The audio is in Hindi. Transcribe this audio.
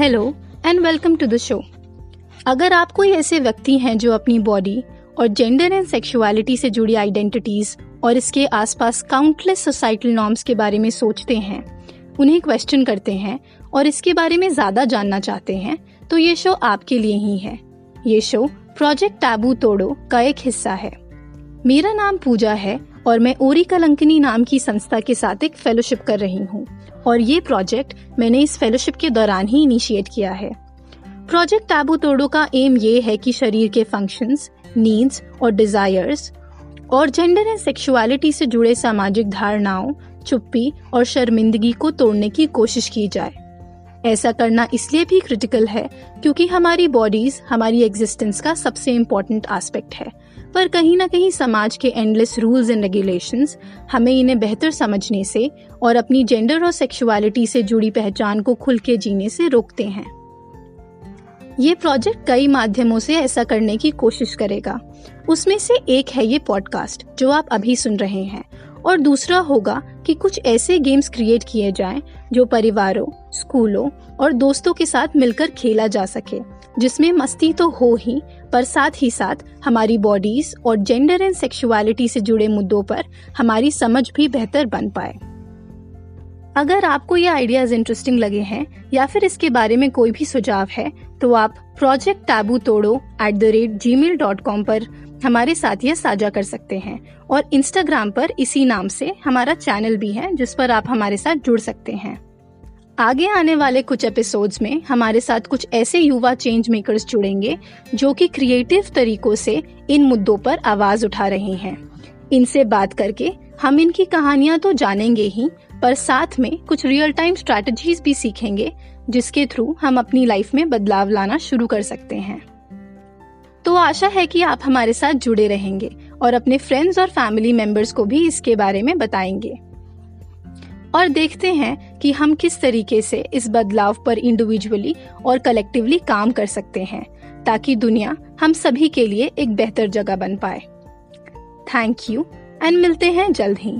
Hello and welcome to the show अगर आप कोई ऐसे व्यक्ति हैं जो अपनी बॉडी और जेंडर एंड सेक्सुअलिटी से जुड़ी आइडेंटिटीज और इसके आसपास काउंटलेस सोसाइटल नॉर्म्स के बारे में सोचते हैं, उन्हें क्वेश्चन करते हैं और इसके बारे में ज़्यादा जानना चाहते हैं तो ये शो आपके लिए ही है। ये शो प्रोजेक्ट टैबू तोड़ो का एक हिस्सा है। मेरा नाम पूजा है और मैं ओरी कलंकनी नाम की संस्था के साथ एक फेलोशिप कर रही हूँ। और ये प्रोजेक्ट मैंने इस फेलोशिप के दौरान ही इनिशिएट किया है। प्रोजेक्ट टैबू तोड़ो का एम ये है कि शरीर के फ़ंक्शंस, नीड्स और डिजायर्स और जेंडर एंड सेक्सुअलिटी से जुड़े सामाजिक धारणाओं चुप्पी और शर्मिंदगी को तोड़ने की कोशिश की जाए। ऐसा करना इसलिए भी क्रिटिकल है क्योंकि हमारी बॉडीज हमारी एग्जिस्टेंस का सबसे इम्पोर्टेंट एस्पेक्ट है। पर कहीं ना कहीं समाज के एंडलेस रूल्स एंड रेगुलेशन हमें इन्हें बेहतर समझने से और अपनी जेंडर और सेक्सुअलिटी से जुड़ी पहचान को खुल के जीने से रोकते हैं। ये प्रोजेक्ट कई माध्यमों से ऐसा करने की कोशिश करेगा। उसमें से एक है ये पॉडकास्ट जो आप अभी सुन रहे हैं। और दूसरा होगा कि कुछ ऐसे गेम्स क्रिएट किए जाएँ जो परिवारों, स्कूलों और दोस्तों के साथ मिलकर खेला जा सके, जिसमें मस्ती तो हो ही, पर साथ ही साथ हमारी बॉडीज और जेंडर एंड सेक्सुअलिटी से जुड़े मुद्दों पर हमारी समझ भी बेहतर बन पाए। अगर आपको ये आइडियाज़ इंटरेस्टिंग लगे हैं, या फिर इसके बारे में कोई भी सुझाव है तो आप प्रोजेक्ट टैबू तोड़ो at the rate Gmail dot com पर हमारे साथ ये साझा कर सकते हैं। और इंस्टाग्राम पर इसी नाम से हमारा चैनल भी है, जिस पर आप हमारे साथ जुड़ सकते हैं। आगे आने वाले कुछ एपिसोड्स में हमारे साथ कुछ ऐसे युवा चेंज मेकर्स जुड़ेंगे, जो कि क्रिएटिव तरीकों से इन मुद्दों पर आवाज़ उठा रहे हैं। इनसे बात करके हम इनकी कहानियाँ तो जानेंगे ही, पर साथ में कुछ रियल टाइम स्ट्रेटजीज भी सीखेंगे, जिसके थ्रू हम अपनी लाइफ में बदलाव लाना शुरू कर सकते हैं। तो आशा है कि आप हमारे साथ जुड़े रहेंगे और अपने फ्रेंड्स और फैमिली मेंबर्स को भी इसके बारे में बताएँगे। और देखते हैं कि हम किस तरीके से इस बदलाव पर इंडिविजुअली और कलेक्टिवली काम कर सकते हैं, ताकि दुनिया हम सभी के लिए एक बेहतर जगह बन पाए। थैंक यू एंड मिलते हैं जल्द ही।